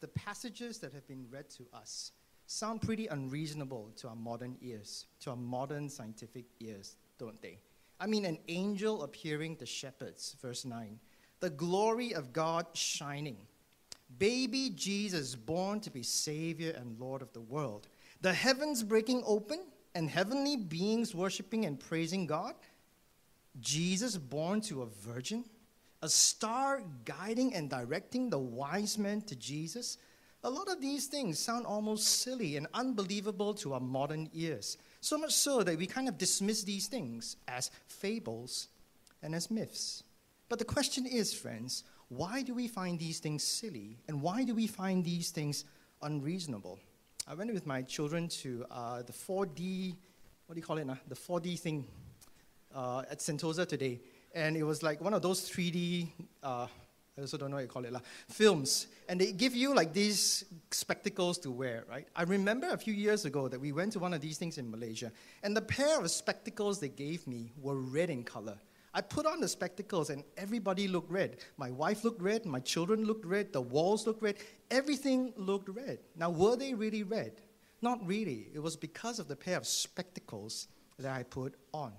The passages that have been read to us sound pretty unreasonable to our modern ears, to our modern scientific ears, don't they? I mean, an angel appearing to shepherds, verse 9. The glory of God shining. Baby Jesus born to be Savior and Lord of the world. The heavens breaking open and heavenly beings worshiping and praising God. Jesus born to a virgin a star guiding and directing the wise men to Jesus. A lot of these things sound almost silly and unbelievable to our modern ears. So much so that we kind of dismiss these things as fables and as myths. But the question is, friends, why do we find these things silly and why do we find these things unreasonable? I went with my children to uh, the 4D, what do you call it now? The 4D thing uh, at Sentosa today and it was like one of those 3D, uh, I also don't know what you call it, la, films. And they give you like these spectacles to wear, right? I remember a few years ago that we went to one of these things in Malaysia, and the pair of spectacles they gave me were red in color. I put on the spectacles and everybody looked red. My wife looked red, my children looked red, the walls looked red, everything looked red. Now, were they really red? Not really. It was because of the pair of spectacles that I put on.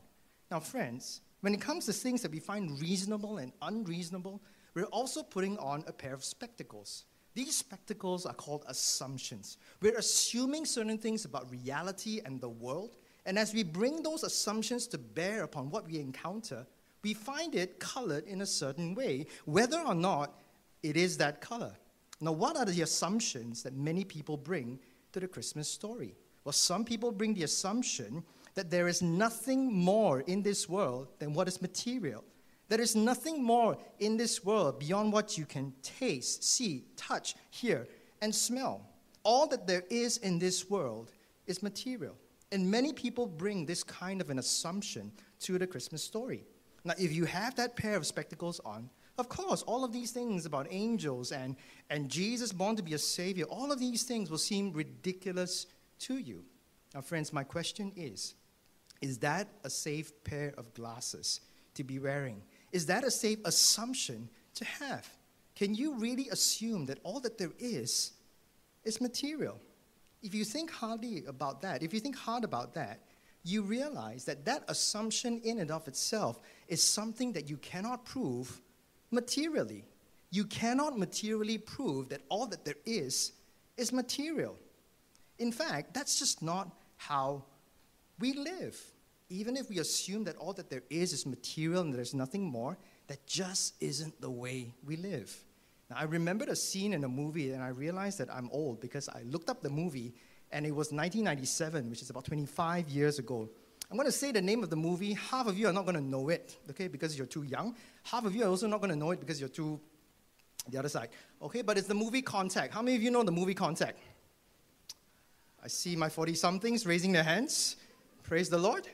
Now, friends, when it comes to things that we find reasonable and unreasonable, we're also putting on a pair of spectacles. These spectacles are called assumptions. We're assuming certain things about reality and the world, and as we bring those assumptions to bear upon what we encounter, we find it colored in a certain way, whether or not it is that color. Now, what are the assumptions that many people bring to the Christmas story? Well, some people bring the assumption that there is nothing more in this world than what is material. There is nothing more in this world beyond what you can taste, see, touch, hear, and smell. All that there is in this world is material. And many people bring this kind of an assumption to the Christmas story. Now, if you have that pair of spectacles on, of course, all of these things about angels and, and Jesus born to be a savior, all of these things will seem ridiculous to you. Now, friends, my question is is that a safe pair of glasses to be wearing? Is that a safe assumption to have? Can you really assume that all that there is is material? If you think hardly about that, if you think hard about that, you realize that that assumption in and of itself is something that you cannot prove materially. You cannot materially prove that all that there is is material. In fact, that's just not how we live even if we assume that all that there is is material and there's nothing more, that just isn't the way we live. Now, I remembered a scene in a movie and I realized that I'm old because I looked up the movie and it was 1997, which is about 25 years ago. I'm going to say the name of the movie. Half of you are not going to know it, okay, because you're too young. Half of you are also not going to know it because you're too the other side, okay? But it's the movie Contact. How many of you know the movie Contact? I see my 40 somethings raising their hands. Praise the Lord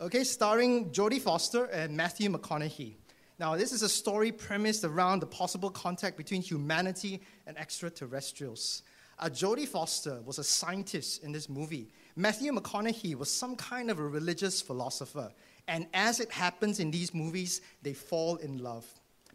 okay, starring Jodie Foster and Matthew McConaughey. Now, this is a story premised around the possible contact between humanity and extraterrestrials. Uh, Jodie Foster was a scientist in this movie. Matthew McConaughey was some kind of a religious philosopher. And as it happens in these movies, they fall in love.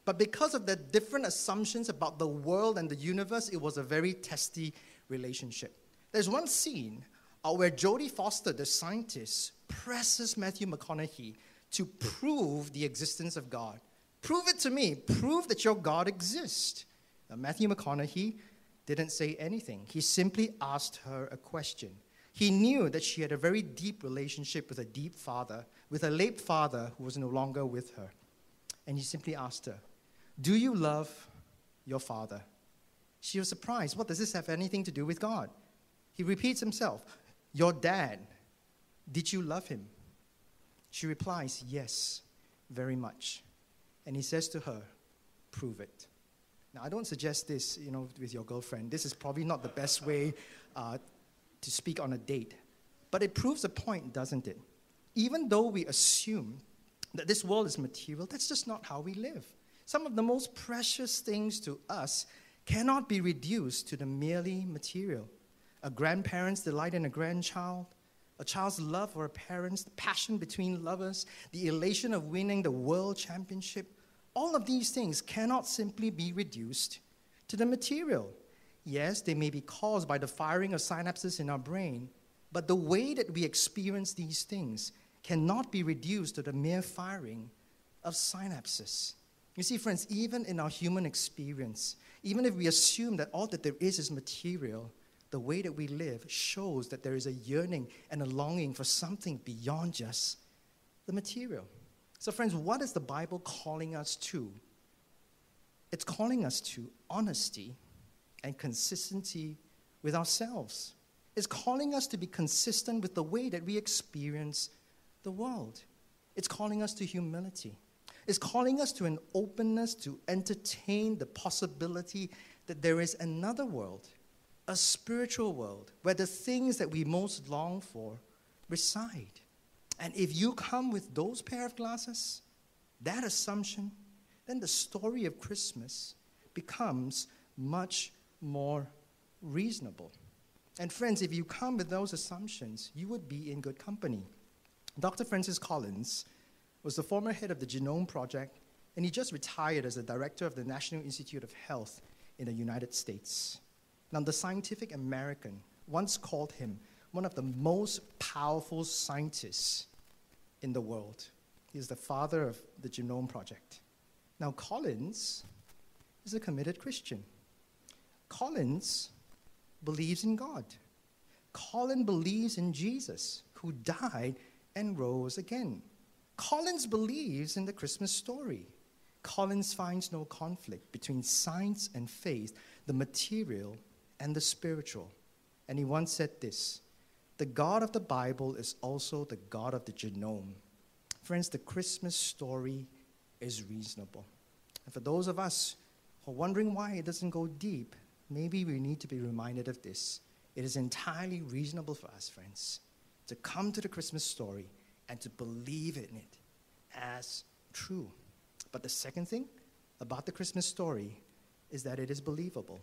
But because of the different assumptions about the world and the universe, it was a very testy relationship. There's one scene uh, where Jodie Foster, the scientist, presses Matthew McConaughey to prove the existence of God. Prove it to me. Prove that your God exists. Now, Matthew McConaughey didn't say anything. He simply asked her a question. He knew that she had a very deep relationship with a deep father, with a late father who was no longer with her. And he simply asked her, Do you love your father? She was surprised. What does this have anything to do with God? He repeats himself, Your dad did you love him? She replies, Yes, very much. And he says to her, Prove it. Now, I don't suggest this, you know, with your girlfriend. This is probably not the best way uh, to speak on a date. But it proves a point, doesn't it? Even though we assume that this world is material, that's just not how we live. Some of the most precious things to us cannot be reduced to the merely material. A grandparent's delight in a grandchild, a child's love for a parent's, the passion between lovers, the elation of winning the world championship, all of these things cannot simply be reduced to the material. Yes, they may be caused by the firing of synapses in our brain, but the way that we experience these things cannot be reduced to the mere firing of synapses. You see, friends, even in our human experience, even if we assume that all that there is is material, the way that we live shows that there is a yearning and a longing for something beyond just the material. So, friends, what is the Bible calling us to? It's calling us to honesty and consistency with ourselves. It's calling us to be consistent with the way that we experience the world. It's calling us to humility. It's calling us to an openness to entertain the possibility that there is another world, a spiritual world, where the things that we most long for reside. And if you come with those pair of glasses, that assumption, then the story of Christmas becomes much more reasonable. And friends, if you come with those assumptions, you would be in good company. Dr. Francis Collins was the former head of the Genome Project, and he just retired as the director of the National Institute of Health in the United States. Now, the Scientific American once called him one of the most powerful scientists in the world. He's the father of the Genome Project. Now, Collins is a committed Christian. Collins believes in God. Collins believes in Jesus, who died and rose again. Collins believes in the Christmas story. Collins finds no conflict between science and faith, the material and the spiritual. And he once said this The God of the Bible is also the God of the genome. Friends, the Christmas story is reasonable. And for those of us who are wondering why it doesn't go deep, maybe we need to be reminded of this. It is entirely reasonable for us, friends, to come to the Christmas story and to believe in it as true. But the second thing about the Christmas story is that it is believable.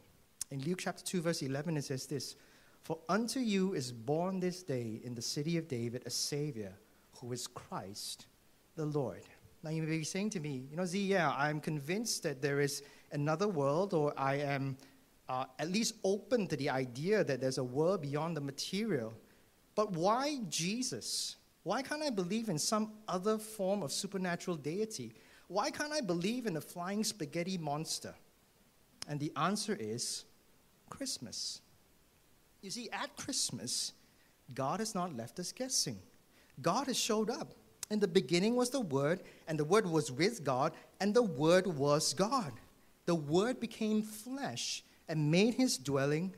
In Luke chapter 2, verse 11, it says this For unto you is born this day in the city of David a Savior who is Christ the Lord. Now you may be saying to me, you know, Z, yeah, I'm convinced that there is another world, or I am uh, at least open to the idea that there's a world beyond the material. But why Jesus? Why can't I believe in some other form of supernatural deity? Why can't I believe in a flying spaghetti monster? And the answer is Christmas. You see, at Christmas, God has not left us guessing. God has showed up. In the beginning was the Word, and the Word was with God, and the Word was God. The Word became flesh and made his dwelling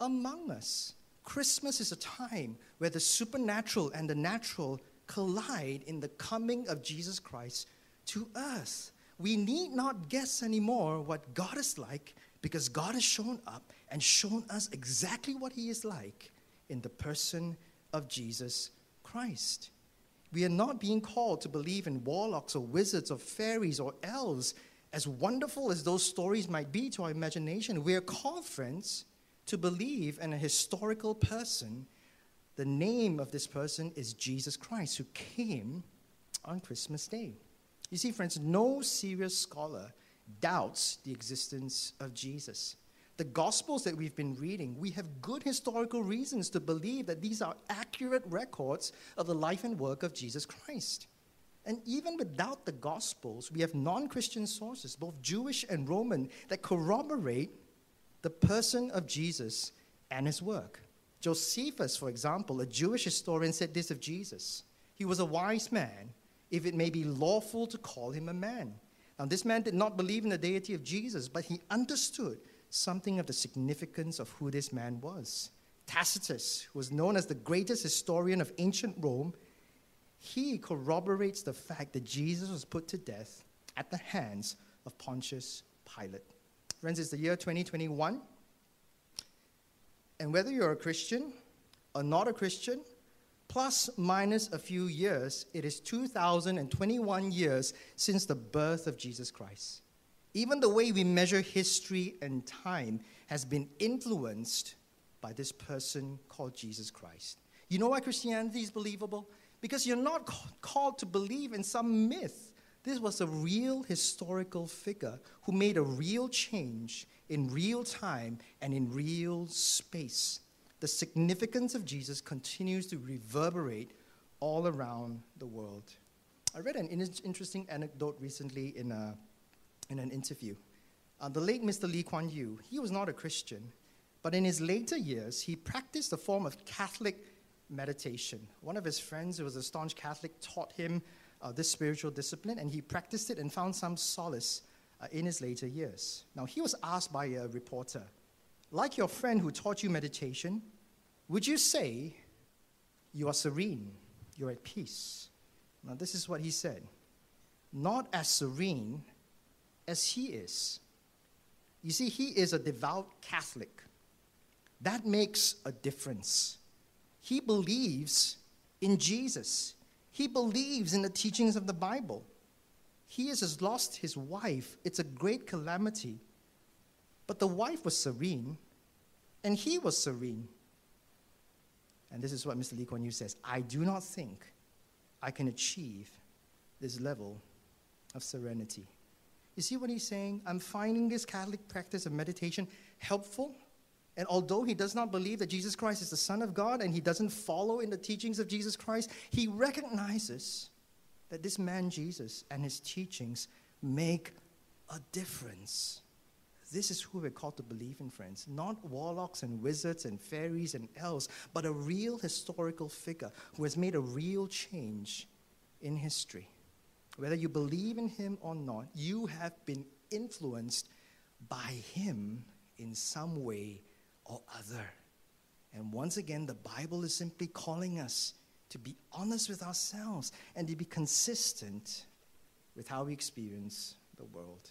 among us. Christmas is a time where the supernatural and the natural collide in the coming of Jesus Christ to earth. We need not guess anymore what God is like because God has shown up and shown us exactly what he is like in the person of Jesus Christ. We are not being called to believe in warlocks or wizards or fairies or elves, as wonderful as those stories might be to our imagination. We are called, friends, to believe in a historical person, the name of this person is Jesus Christ, who came on Christmas Day. You see, friends, no serious scholar doubts the existence of Jesus. The Gospels that we've been reading, we have good historical reasons to believe that these are accurate records of the life and work of Jesus Christ. And even without the Gospels, we have non Christian sources, both Jewish and Roman, that corroborate the person of Jesus and his work. Josephus, for example, a Jewish historian, said this of Jesus He was a wise man, if it may be lawful to call him a man. Now, this man did not believe in the deity of Jesus, but he understood something of the significance of who this man was. Tacitus, who was known as the greatest historian of ancient Rome, he corroborates the fact that Jesus was put to death at the hands of Pontius Pilate. Friends, it's the year 2021. And whether you're a Christian or not a Christian, plus minus a few years, it is 2021 years since the birth of Jesus Christ. Even the way we measure history and time has been influenced by this person called Jesus Christ. You know why Christianity is believable? Because you're not called to believe in some myth This was a real historical figure who made a real change in real time and in real space. The significance of Jesus continues to reverberate all around the world. I read an interesting anecdote recently in, a, in an interview. Uh, the late Mr. Lee Kuan Yew, he was not a Christian, but in his later years, he practiced a form of Catholic meditation. One of his friends, who was a staunch Catholic, taught him uh, this spiritual discipline, and he practiced it and found some solace uh, in his later years. Now, he was asked by a reporter, like your friend who taught you meditation, would you say you are serene, you're at peace? Now, this is what he said not as serene as he is. You see, he is a devout Catholic. That makes a difference. He believes in Jesus, he believes in the teachings of the Bible. He has lost his wife. It's a great calamity. But the wife was serene, and he was serene. And this is what Mr. Lee Kuan Yew says I do not think I can achieve this level of serenity. You see what he's saying? I'm finding this Catholic practice of meditation helpful. And although he does not believe that Jesus Christ is the Son of God and he doesn't follow in the teachings of Jesus Christ, he recognizes that this man Jesus and his teachings make a difference. This is who we're called to believe in, friends. Not warlocks and wizards and fairies and elves, but a real historical figure who has made a real change in history. Whether you believe in him or not, you have been influenced by him in some way or other. And once again, the Bible is simply calling us to be honest with ourselves and to be consistent with how we experience the world.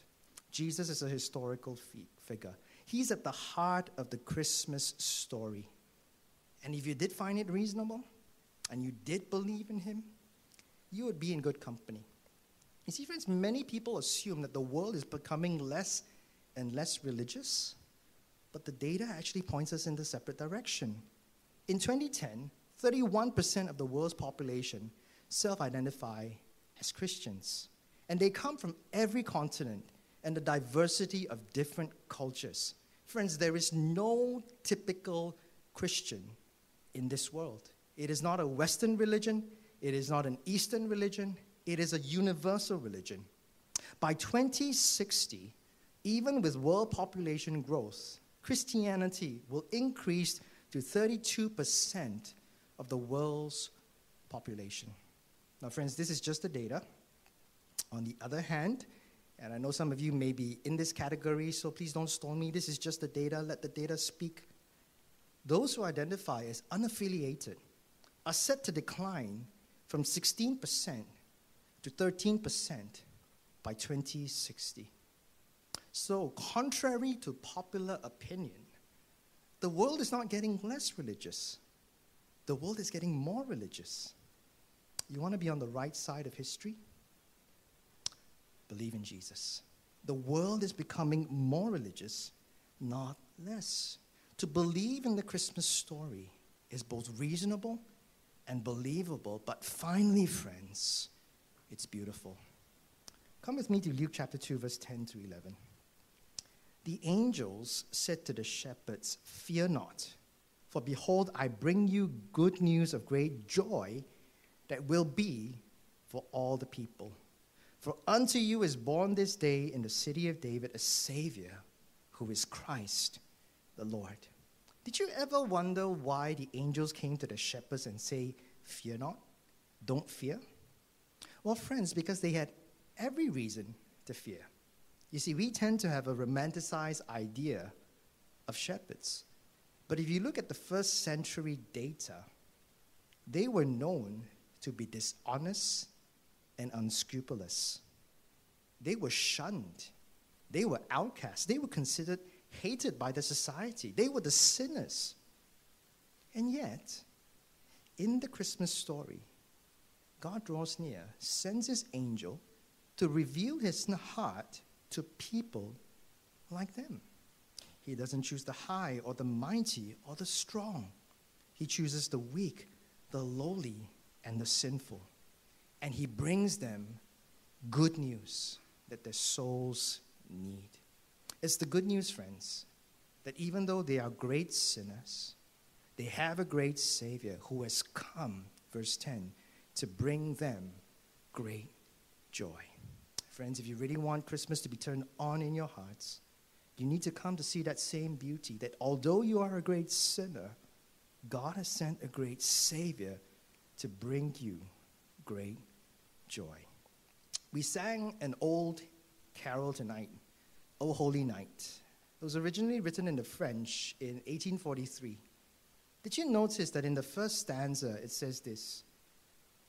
Jesus is a historical fi- figure. He's at the heart of the Christmas story. And if you did find it reasonable and you did believe in him, you would be in good company. You see, friends, many people assume that the world is becoming less and less religious, but the data actually points us in the separate direction. In 2010, 31% of the world's population self identify as Christians. And they come from every continent and the diversity of different cultures. Friends, there is no typical Christian in this world. It is not a Western religion, it is not an Eastern religion, it is a universal religion. By 2060, even with world population growth, Christianity will increase to 32% of the world's population. Now, friends, this is just the data. On the other hand, and I know some of you may be in this category, so please don't stone me. This is just the data. Let the data speak. Those who identify as unaffiliated are set to decline from 16% to 13% by 2060. So, contrary to popular opinion, the world is not getting less religious the world is getting more religious. You want to be on the right side of history? Believe in Jesus. The world is becoming more religious, not less. To believe in the Christmas story is both reasonable and believable, but finally, friends, it's beautiful. Come with me to Luke chapter 2, verse 10 to 11. The angels said to the shepherds, Fear not. For behold, I bring you good news of great joy that will be for all the people. For unto you is born this day in the city of David a Savior who is Christ the Lord. Did you ever wonder why the angels came to the shepherds and say, Fear not, don't fear? Well, friends, because they had every reason to fear. You see, we tend to have a romanticized idea of shepherds. But if you look at the first century data, they were known to be dishonest and unscrupulous. They were shunned. They were outcasts. They were considered hated by the society. They were the sinners. And yet, in the Christmas story, God draws near, sends his angel to reveal his heart to people like them. He doesn't choose the high or the mighty or the strong. He chooses the weak, the lowly, and the sinful. And he brings them good news that their souls need. It's the good news, friends, that even though they are great sinners, they have a great Savior who has come, verse 10, to bring them great joy. Friends, if you really want Christmas to be turned on in your hearts, you need to come to see that same beauty that although you are a great sinner, God has sent a great Savior to bring you great joy. We sang an old carol tonight, O Holy Night. It was originally written in the French in 1843. Did you notice that in the first stanza it says this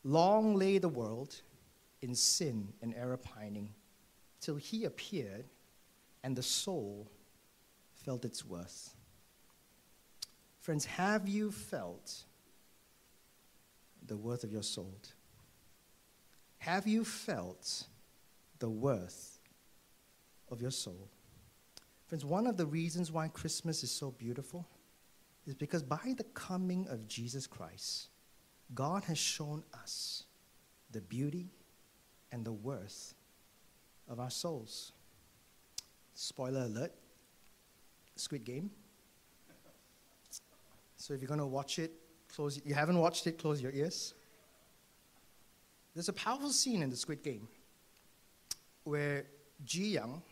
Long lay the world in sin and error pining, till he appeared and the soul felt its worth. Friends, have you felt the worth of your soul? Have you felt the worth of your soul? Friends, one of the reasons why Christmas is so beautiful is because by the coming of Jesus Christ, God has shown us the beauty and the worth of our souls. Spoiler alert Squid Game. So if you're going to watch it, close you haven't watched it, close your ears. There's a powerful scene in the Squid Game where Ji Young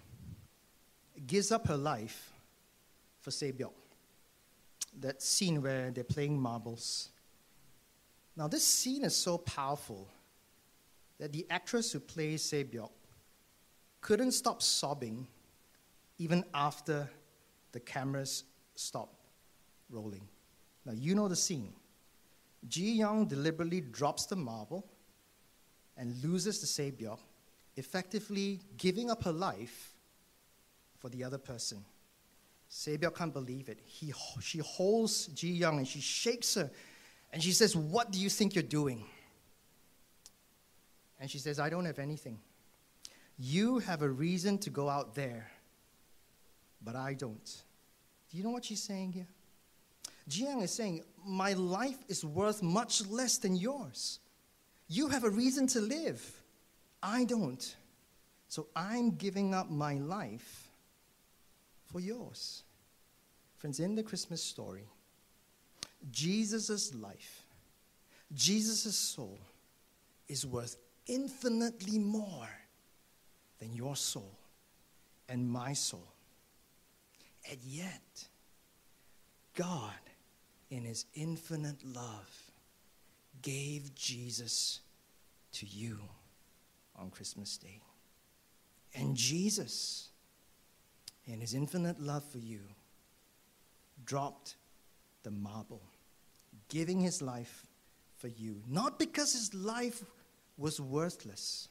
gives up her life for Se Byok. That scene where they're playing marbles. Now, this scene is so powerful that the actress who plays Se Byok couldn't stop sobbing even after the cameras stopped rolling. Now, you know the scene. Ji Young deliberately drops the marble and loses the Se Byok, effectively giving up her life for the other person. Se Byok can't believe it. He, she holds Ji Young and she shakes her and she says, What do you think you're doing? And she says, I don't have anything. You have a reason to go out there, but I don't. Do you know what she's saying here? Ji Young is saying, My life is worth much less than yours. You have a reason to live. I don't. So I'm giving up my life for yours. Friends, in the Christmas story, Jesus' life, Jesus' soul is worth infinitely more than your soul and my soul. And yet, God, in his infinite love, gave Jesus to you on Christmas Day. And Jesus, in his infinite love for you, dropped the marble, giving his life for you. Not because his life was worthless,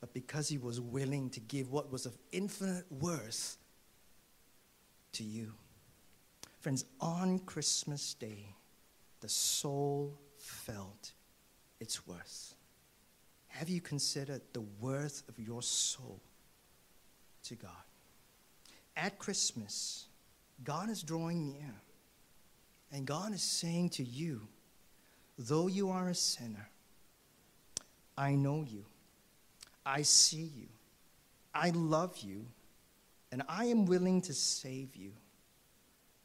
but because he was willing to give what was of infinite worth to you. Friends, on Christmas Day, the soul felt its worth. Have you considered the worth of your soul to God? At Christmas, God is drawing near, and God is saying to you, though you are a sinner, I know you. I see you. I love you. And I am willing to save you,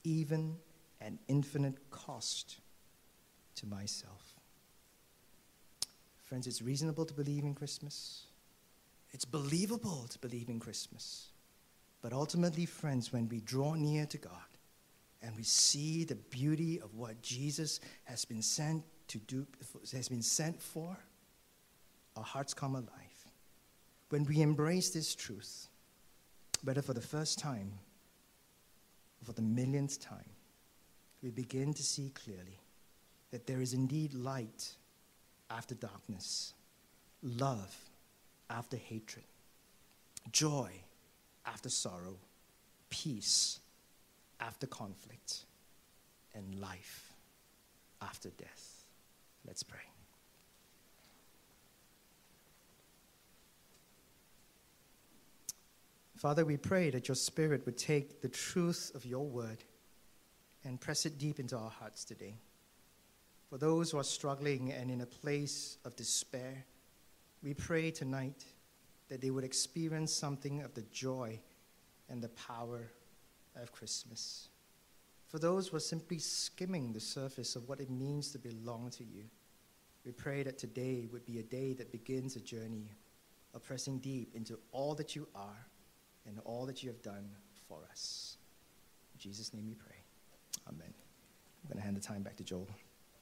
even at infinite cost to myself. Friends, it's reasonable to believe in Christmas. It's believable to believe in Christmas. But ultimately, friends, when we draw near to God and we see the beauty of what Jesus has been sent to do, has been sent for, our hearts come alive. When we embrace this truth, whether for the first time or for the millionth time, we begin to see clearly that there is indeed light after darkness, love after hatred, joy after sorrow, peace after conflict, and life after death. Let's pray. Father, we pray that your Spirit would take the truth of your word and press it deep into our hearts today. For those who are struggling and in a place of despair, we pray tonight that they would experience something of the joy and the power of Christmas. For those who are simply skimming the surface of what it means to belong to you, we pray that today would be a day that begins a journey of pressing deep into all that you are and all that you have done for us. In Jesus' name we pray. Amen. I'm going to hand the time back to Joel.